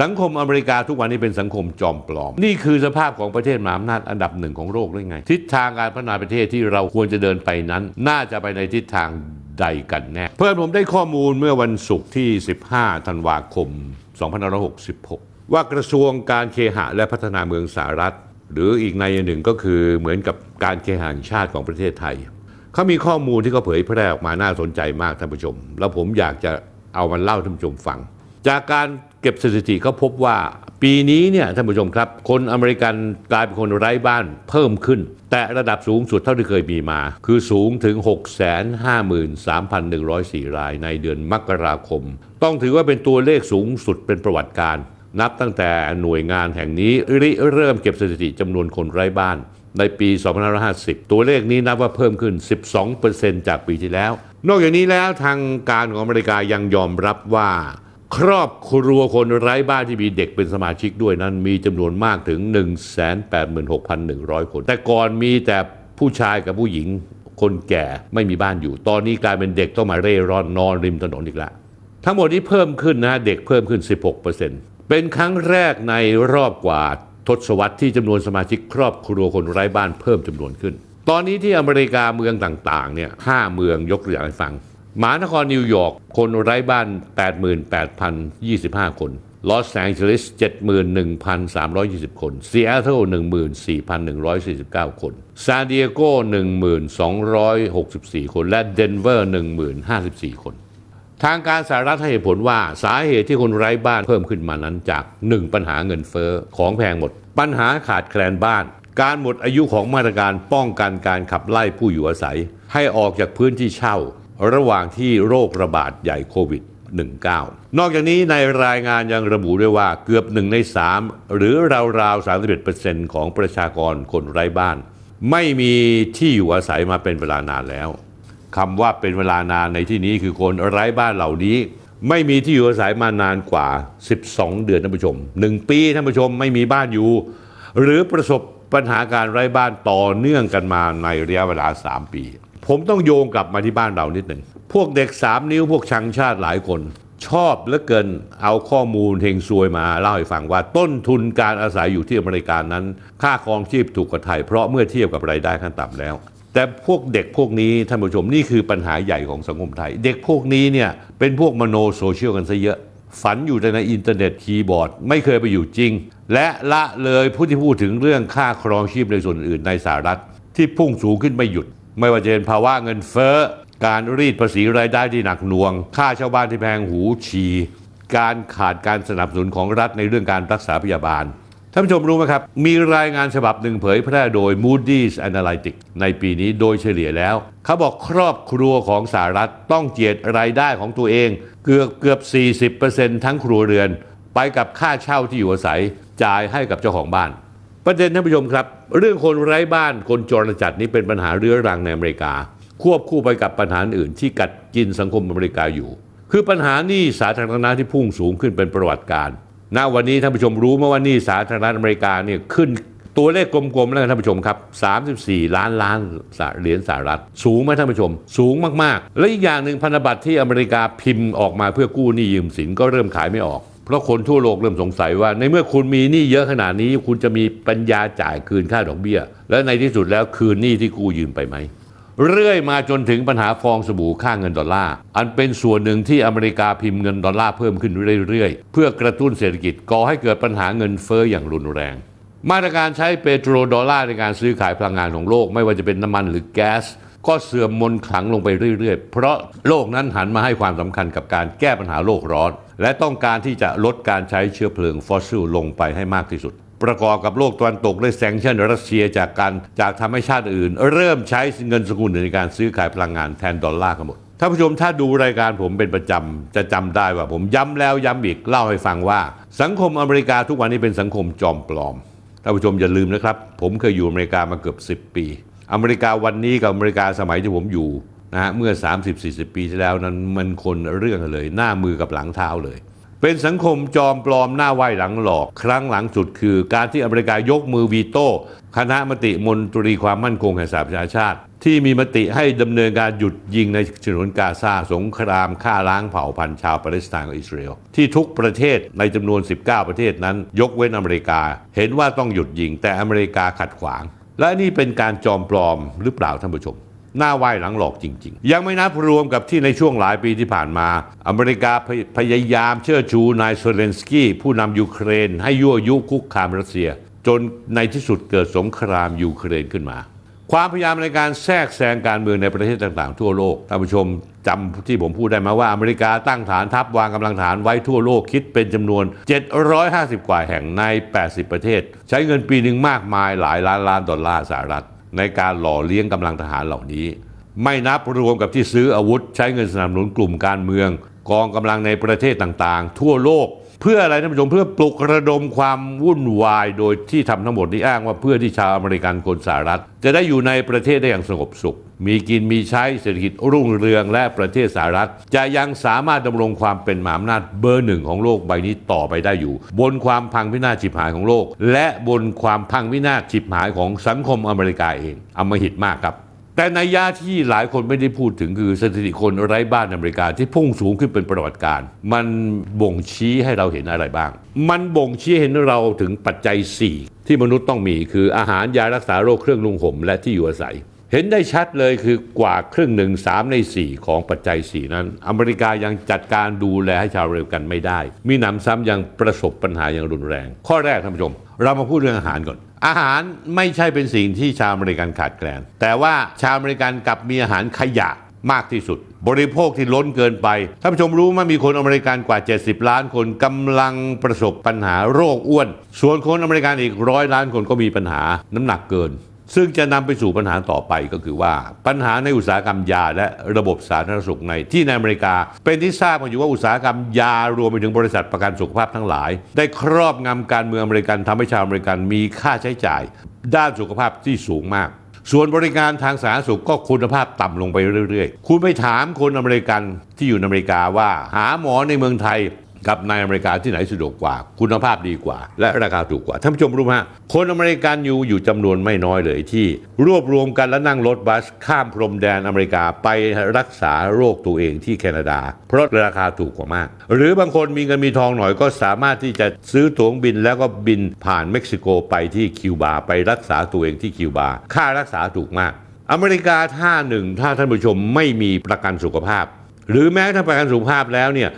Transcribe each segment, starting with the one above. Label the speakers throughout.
Speaker 1: สังคมอเมริกาทุกวันนี้เป็นสังคมจอมปลอม นี่คือสภาพของประเทศมหาอำนาจอันดับหนึ่งของโลกหรือไง ทิศทางการพัฒนาประเทศที่เราควรจะเดินไปนั้น น่าจะไปในทิศทางใดกันแน่ เพื่อนผมได้ข้อมูลเมื่อวันศุกร์ที่ 15 ธันวาคม 2566 ว่ากระทรวงการเคหะและพัฒนาเมืองสหรัฐ หรืออีกในหนึ่งก็คือเหมือนกับการเคหะแห่งชาติของประเทศไทยเขามีข้อมูลที่เขาเผยแพร่ออกมาน่าสนใจมากท่านผู้ชม แล้วผมอยากจะเอามันเล่าท่านผู้ชมฟัง จากการเก็บสถิติเขาพบว่า ปีนี้เนี่ยท่านผู้ชมครับ คนอเมริกันกลายเป็นคนไร้บ้านเพิ่มขึ้น แต่ระดับสูงสุดเท่าที่เคยมีมา คือสูงถึง 653,104 รายในเดือนมกราคม ต้องถือว่าเป็นตัวเลขสูงสุดเป็นประวัติการ นับตั้งแต่หน่วยงานแห่งนี้ริเริ่มเก็บสถิติจำนวนคนไร้บ้านในปี 2550 ตัวเลขนี้นับว่าเพิ่มขึ้น 12%จากปีที่แล้ว นอกจากนี้แล้วทางการของอเมริกายังยอมรับว่า ครอบครัวคนไร้บ้านที่มีเด็กเป็นสมาชิกด้วยนั้น มีจำนวนมากถึง 186,100 คน แต่ก่อนมีแต่ผู้ชายกับผู้หญิงคนแก่ไม่มีบ้านอยู่ ตอนนี้กลายเป็นเด็กต้องมาเร่ร่อนนอนริมถนนอีกแล้วทั้งหมดนี้เพิ่มขึ้นนะเด็กเพิ่มขึ้น 16%เป็นครั้งแรกในรอบกว่าทศวรรษที่จำนวนสมาชิกครอบครัวคนไร้บ้านเพิ่มจำนวนขึ้น ตอนนี้ที่อเมริกาเมืองต่างๆเนี่ยห้าเมืองยกตัวอย่างให้ฟัง มานครนิวยอร์กคนไร้บ้าน 88,025 คนลอสแองเจลิส71,320 คนซีแอตเทิล14,149 คนซานดิเอโก1,264 คน และเดนเวอร์1,054 คน ทางการสหรัฐให้เหตุผลว่าสาเหตุที่คนไร้บ้านเพิ่มขึ้นมานั้นจาก 1 ปัญหาเงินเฟ้อของแพงหมด ปัญหาขาดแคลนบ้าน การหมดอายุของมาตรการป้องกันการขับไล่ผู้อยู่อาศัย ให้ออกจากพื้นที่เช่า ระหว่างที่โรคระบาดใหญ่โควิด 19 นอกจากนี้ในรายงานยังระบุด้วยว่าเกือบหนึ่งใน3หรือราวๆ 31%ของประชากรคนไร้บ้าน ไม่มีที่อยู่อาศัยมาเป็นเวลานานแล้วคำว่าเป็นเวลานานในที่นี้คือคนไร้บ้านเหล่านี้ ไม่มีที่อยู่อาศัยมานานกว่า 12 เดือนท่านผู้ชม 1 ปีท่านผู้ชมไม่มีบ้านอยู่ หรือประสบปัญหาการไร้บ้านต่อเนื่องกันมาในระยะเวลา 3 ปี ผมต้องโยงกลับมาที่บ้านเรานิดหนึ่ง พวกเด็ก3นิ้วพวกชังชาติหลายคน ชอบเหลือเกินเอาข้อมูลเฮงซวยมาเล่าให้ฟังว่าต้นทุนการอาศัยอยู่ที่อเมริกานั้น ค่าครองชีพถูกกว่าไทยเพราะเมื่อเทียบกับรายได้ขั้นต่ำแล้ว แต่พวกเด็กพวกนี้ท่านผู้ชมนี่คือปัญหาใหญ่ของสังคมไทย เด็กพวกนี้เนี่ยเป็นพวกมโนโซเชียลกันซะเยอะ ฝันอยู่แต่ในอินเทอร์เน็ตคีย์บอร์ด ไม่เคยไปอยู่จริง และละเลยผู้ที่พูดถึงเรื่องค่าครองชีพในส่วนอื่นในสหรัฐที่พุ่งสูงขึ้นไม่หยุด ไม่ว่าจะเป็นภาวะเงินเฟ้อ การรีดภาษีรายได้ที่หนักหน่วง ค่าเช่าบ้านที่แพงหูฉี่ การขาดการสนับสนุนของรัฐในเรื่องการรักษาพยาบาลท่านผู้ชมรู้ไหมครับ มีรายงานฉบับหนึ่งเผยแพร่โดย Moody's Analytics ในปีนี้โดยเฉลี่ยแล้ว เขาบอกครอบครัวของสหรัฐต้องเจียดรายได้ของตัวเอง เกือบเกือบ 40%ทั้งครัวเรือน ไปกับค่าเช่าที่อยู่อาศัยจ่ายให้กับเจ้าของบ้าน ประเด็นท่านผู้ชมครับ เรื่องคนไร้บ้านคนจรจัดนี้เป็นปัญหาเรื้อรังในอเมริกา ควบคู่ไปกับปัญหาอื่นที่กัดกินสังคมอเมริกาอยู่ คือปัญหาหนี้สาธารณะที่พุ่งสูงขึ้นเป็นประวัติการณ์ณวันนี้ท่านผู้ชมรู้ไหมว่าหนี้สาธารณะอเมริกาเนี่ยขึ้นตัวเลขกลมๆแล้วท่านผู้ชมครับ 34 ล้านล้านเหรียญสหรัฐ สูงไหมท่านผู้ชม สูงมากๆ และอีกอย่างหนึ่งพันธบัตรที่อเมริกาพิมพ์ออกมาเพื่อกู้หนี้ยืมสินก็เริ่มขายไม่ออก เพราะคนทั่วโลกเริ่มสงสัยว่า ในเมื่อคุณมีหนี้เยอะขนาดนี้ คุณจะมีปัญญาจ่ายคืนค่าดอกเบี้ย และในที่สุดแล้วคืนหนี้ที่กู้ยืมไปไหมเรื่อยมาจนถึงปัญหาฟองสบู่ค่าเงินดอลลาร์ อันเป็นส่วนหนึ่งที่อเมริกาพิมพ์เงินดอลลาร์เพิ่มขึ้นเรื่อยๆ เพื่อกระตุ้นเศรษฐกิจก่อให้เกิดปัญหาเงินเฟ้ออย่างรุนแรง มาตรการใช้เปโตรดอลลาร์ในการซื้อขายพลังงานของโลก ไม่ว่าจะเป็นน้ำมันหรือแก๊ส ก็เสื่อมมนต์ขลังลงไปเรื่อยๆ เพราะโลกนั้นหันมาให้ความสำคัญกับการแก้ปัญหาโลกร้อน และต้องการที่จะลดการใช้เชื้อเพลิงฟอสซิลลงไปให้มากที่สุด ประกอบกับโลกตะวันตกได้ sanction รัสเซียจากการจากทำให้ชาติอื่น เริ่มใช้เงินสกุลในการซื้อขายพลังงานแทนดอลลาร์กันหมดท่านผู้ชมถ้าดูรายการผมเป็นประจำ จะจำได้ว่าผมย้ำแล้วย้ำอีกเล่าให้ฟังว่า สังคมอเมริกาทุกวันนี้เป็นสังคมจอมปลอมท่านผู้ชมอย่าลืมนะครับ ผมเคยอยู่อเมริกามาเกือบ 10 ปี อเมริกาวันนี้กับอเมริกาสมัยที่ผมอยู่นะฮะเมื่อ 30-40 ปีที่แล้วนั้นมันคนเรื่องเลย หน้ามือกับหลังเท้าเลย เป็นสังคมจอมปลอมหน้าไหวหลังหลอก ครั้งหลังสุดคือ การที่อเมริกายกมือวีโต้คณะมติมนตรีความมั่นคงแห่งสหประชาชาติ ที่มีมติให้ดำเนินการหยุดยิงในฉนวนกาซาสงครามฆ่าล้างเผ่าพันธุ์ชาวปาเลสไตน์กับอิสราเอลที่ทุกประเทศในจำนวน 19 ประเทศนั้น ยกเว้นอเมริกา เห็นว่าต้องหยุดยิงแต่อเมริกาขัดขวาง และนี่เป็นการจอมปลอมหรือเปล่าท่านผู้ชม หน้าไหว้หลังหลอกจริง ๆ ยังไม่นับรวมกับที่ในช่วงหลายปีที่ผ่านมา อเมริกาพยายามเชื่อชูนายโซเลนสกี้ผู้นำยูเครน ให้ยั่วยุคุกคามรัสเซีย จนในที่สุดเกิดสงครามยูเครนขึ้นมา ความพยายามในการแทรกแซงการเมืองในประเทศต่างๆ ทั่วโลกท่านผู้ชมจำที่ผมพูดได้ไหมว่าอเมริกาตั้งฐานทัพวางกำลังฐานไว้ทั่วโลกคิดเป็นจำนวน 750 กว่าแห่งใน 80 ประเทศ ใช้เงินปีหนึ่งมากมายหลายล้านล้านดอลลาร์สหรัฐ ในการหล่อเลี้ยงกำลังทหารเหล่านี้ ไม่นับรวมกับที่ซื้ออาวุธ ใช้เงินสนับสนุนกลุ่มการเมือง กองกำลังในประเทศต่างๆ ทั่วโลก เพื่ออะไรท่านผู้ชมเพื่อปลุกระดมความวุ่นวาย โดยที่ทำทั้งหมดนี้อ้างว่าเพื่อที่ชาวอเมริกันคนสหรัฐ จะได้อยู่ในประเทศได้อย่างสงบสุข มีกินมีใช้เศรษฐกิจรุ่งเรืองและประเทศสหรัฐ จะยังสามารถดำรงความเป็นมหาอำนาจเบอร์หนึ่งของโลกใบนี้ต่อไปได้อยู่ บนความพังพินาศฉิบหายของโลก และบนความพังพินาศฉิบหายของสังคมอเมริกาเองอมหิตมากครับ แต่ในยะที่หลายคนไม่ได้พูดถึงคือสถิติคนไร้บ้านอเมริกาที่พุ่งสูงขึ้นเป็นประวัติการมันบ่งชี้ให้เราเห็นอะไรบ้าง มันบ่งชี้เห็นเราถึงปัจจัย 4 ที่มนุษย์ต้องมีคืออาหารยารักษาโรคเครื่องลุงห่มและที่อยู่อาศัย เห็นได้ชัดเลยคือกว่าครึ่งหนึ่งสามใน 4 ของปัจจัย 4 นั้น อเมริกายังจัดการดูแลให้ชาวอเมริกันไม่ได้ มีหนำซ้ำยังประสบปัญหาอย่างรุนแรง ข้อแรกท่านผู้ชม เรามาพูดเรื่องอาหารก่อน อาหารไม่ใช่เป็นสิ่งที่ชาวอเมริกันขาดแคลน แต่ว่าชาวอเมริกันกลับมีอาหารขยะมากที่สุด บริโภคที่ล้นเกินไปท่านผู้ชมรู้ไหมมีคนอเมริกันกว่า 70 ล้านคนกำลังประสบปัญหาโรคอ้วน ส่วนคนอเมริกันอีกร้อยล้านคนก็มีปัญหาน้ำหนักเกิน ซึ่งจะนำไปสู่ปัญหาต่อไปก็คือว่า ปัญหาในอุตสาหกรรมยาและระบบสาธารณสุขในที่ในอเมริกา เป็นที่ทราบกันอยู่ว่าอุตสาหกรรมยารวมไปถึงบริษัทประกันสุขภาพทั้งหลาย ได้ครอบงำการเมืองอเมริกันทำให้ชาวอเมริกันมีค่าใช้จ่าย ด้านสุขภาพที่สูงมากส่วนบริการทางสาธารณสุขก็คุณภาพต่ำลงไปเรื่อย ๆ คุณไปถามคนอเมริกันที่อยู่ในอเมริกาว่า หาหมอในเมืองไทย กับในอเมริกาที่ไหนสะดวกกว่า คุณภาพดีกว่า และราคาถูกกว่าท่านผู้ชมรู้ไหมคนอเมริกันอยู่อยู่จำนวนไม่น้อยเลยที่ รวบรวมกันและนั่งรถบัส ข้ามพรมแดนอเมริกาไปรักษาโรคตัวเองที่แคนาดา เพราะราคาถูกกว่ามาก หรือบางคนมีเงินมีทองหน่อยก็สามารถที่จะซื้อตั๋วบินแล้วก็บินผ่านเม็กซิโกไปที่คิวบาไปรักษาตัวเองที่คิวบาค่ารักษาถูกมาก อเมริกาท่าหนึ่งถ้าท่านผู้ชมไม่มีประกันสุขภาพ หรือแม้ถ้าประกันสุขภาพแล้วเนี่ย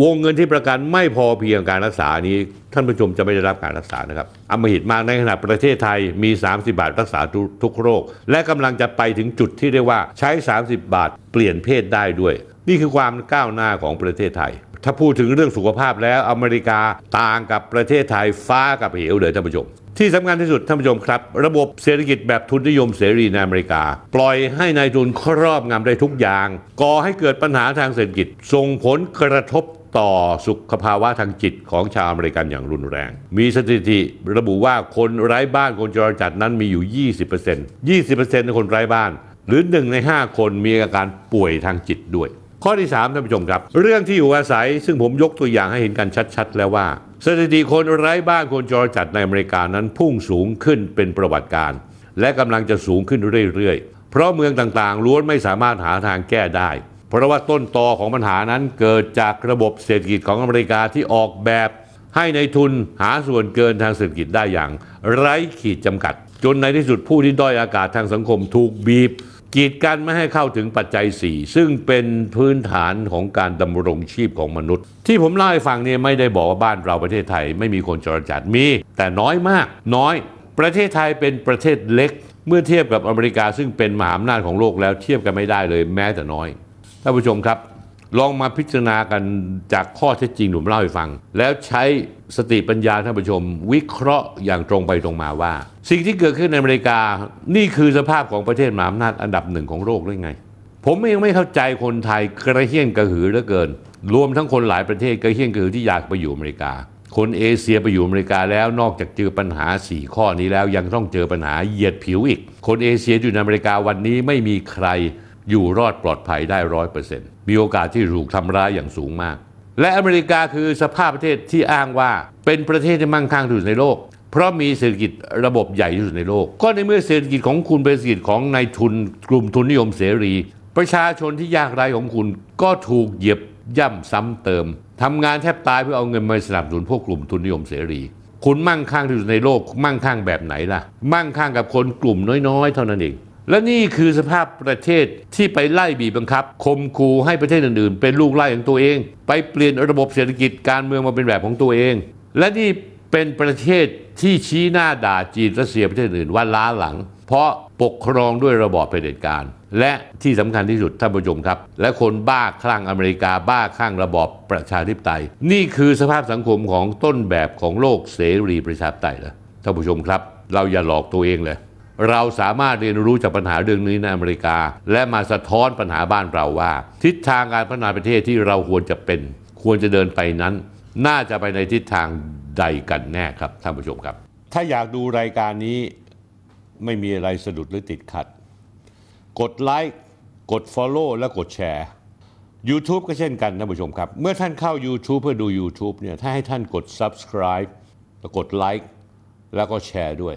Speaker 1: วงเงินที่ประกันไม่พอเพียงการรักษานี้ ท่านผู้ชมจะไม่ได้รับการรักษานะครับอมหิตมากในขณะประเทศไทยมี 30 บาทรักษาทุกทุกโรค และกำลังจะไปถึงจุดที่เรียกว่าใช้ 30 บาทเปลี่ยนเพศได้ด้วย นี่คือความก้าวหน้าของประเทศไทย ถ้าพูดถึงเรื่องสุขภาพแล้วอเมริกาต่างกับประเทศไทยฟ้ากับเหวเลยท่านผู้ชมที่สำคัญที่สุดท่านผู้ชมครับ ระบบเศรษฐกิจแบบทุนนิยมเสรีในอเมริกา ปล่อยให้นายทุนครอบงำได้ทุกอย่าง ก่อให้เกิดปัญหาทางเศรษฐกิจส่งผลกระทบ ต่อสุขภาวะทางจิตของชาวอเมริกันอย่างรุนแรง มีสถิติระบุว่าคนไร้บ้านคนจรจัดนั้นมีอยู่ 20% 20%ของคนไร้บ้าน หรือ 1 ใน 5 คนมีอาการป่วยทางจิตด้วย ข้อที่ 3 ท่านผู้ชมครับ เรื่องที่อยู่อาศัยซึ่งผมยกตัวอย่างให้เห็นกันชัดๆ แล้วว่า สถิติคนไร้บ้านคนจรจัดในอเมริกานั้นพุ่งสูงขึ้นเป็นประวัติการและกำลังจะสูงขึ้นเรื่อยๆ เพราะเมืองต่างๆ ล้วนไม่สามารถหาทางแก้ได้ เพราะว่าต้นตอของปัญหานั้นเกิดจากระบบเศรษฐกิจของอเมริกาที่ออกแบบให้ในทุนหาส่วนเกินทางเศรษฐกิจได้อย่าง ไร้ขีดจำกัด จนในที่สุดผู้ที่ด้อยอากาศทางสังคมถูกบีบ กีดกันไม่ให้เข้าถึงปัจจัย 4 ซึ่งเป็นพื้นฐานของการดำรงชีพของมนุษย์ ที่ผมเล่าให้ฟังเนี่ยไม่ได้บอกว่าบ้านเราประเทศไทย ไม่มีคนจรจัดมี แต่น้อยมาก น้อย ประเทศไทยเป็นประเทศเล็ก เมื่อเทียบกับอเมริกาซึ่งเป็นมหาอำนาจของโลกแล้วเทียบกันไม่ได้เลยแม้แต่น้อย ท่านผู้ชมครับ ลองมาพิจารณากันจากข้อเท็จจริงผมเล่าให้ฟัง แล้วใช้สติปัญญาท่านผู้ชม วิเคราะห์อย่างตรงไปตรงมาว่า สิ่งที่เกิดขึ้นในอเมริกา นี่คือสภาพของประเทศมหาอำนาจอันดับหนึ่งของโลกหรือไง ผมเองไม่เข้าใจคนไทยกระเฮี้ยนกระหือเหลือเกิน รวมทั้งคนหลายประเทศกระเฮี้ยนกระหือที่อยากไปอยู่อเมริกา คนเอเชียไปอยู่อเมริกาแล้วนอกจากเจอปัญหา 4 ข้อนี้แล้วยังต้องเจอปัญหาเหยียดผิวอีก คนเอเชียอยู่ในอเมริกาวันนี้ไม่มีใคร อยู่รอดปลอดภัยได้ร้อยเปอร์เซ็นต์มีโอกาสที่ถูกทำร้ายอย่างสูงมาก และอเมริกาคือสภาพประเทศที่อ้างว่าเป็นประเทศที่มั่งคั่งที่สุดในโลก เพราะมีเศรษฐกิจระบบใหญ่ที่สุดในโลก ก็ในเมื่อเศรษฐกิจของคุณเป็นเศรษฐกิจของนายทุนกลุ่มทุนนิยมเสรี ประชาชนที่ยากไร้ของคุณก็ถูกเหยียบย่ำซ้ำเติมทำงานแทบตายเพื่อเอาเงินมาสนับสนุนพวกกลุ่มทุนนิยมเสรี คุณมั่งคั่งที่สุดในโลก มั่งคั่งแบบไหนล่ะ มั่งคั่งกับคนกลุ่มน้อยๆ เท่านั้นเอง และนี่คือสภาพประเทศที่ไปไล่บีบบังคับคมคูให้ประเทศอื่นๆ เป็นลูกไล่ของตัวเอง ไปเปลี่ยนระบบเศรษฐกิจการเมืองมาเป็นแบบของตัวเอง และนี่เป็นประเทศที่ชี้หน้าด่าจีนรัสเซียประเทศอื่นว่าล้าหลัง เพราะปกครองด้วยระบอบเผด็จการ และที่สำคัญที่สุดท่านผู้ชมครับ และคนบ้าคลั่งอเมริกาบ้าคลั่งระบอบประชาธิปไตย นี่คือสภาพสังคมของต้นแบบของโลกเสรีประชาธิปไตยเหรอท่านผู้ชมครับ เราอย่าหลอกตัวเองเลย เราสามารถเรียนรู้จากปัญหาเรื่องนี้ในอเมริกา และมาสะท้อนปัญหาบ้านเราว่า ทิศทางการพัฒนาประเทศที่เราควรจะเป็น ควรจะเดินไปนั้น น่าจะไปในทิศทางใดกันแน่ครับท่านผู้ชมครับ ถ้าอยากดูรายการนี้ไม่มีอะไรสะดุดหรือติดขัด กดไลค์กด Follow และกดแชร์ YouTube ก็เช่นกันท่านผู้ชมครับ เมื่อท่านเข้า YouTube เพื่อดู YouTube เนี่ยถ้าให้ท่านกด Subscribe แล้วกดไลค์แล้วก็แชร์ด้วย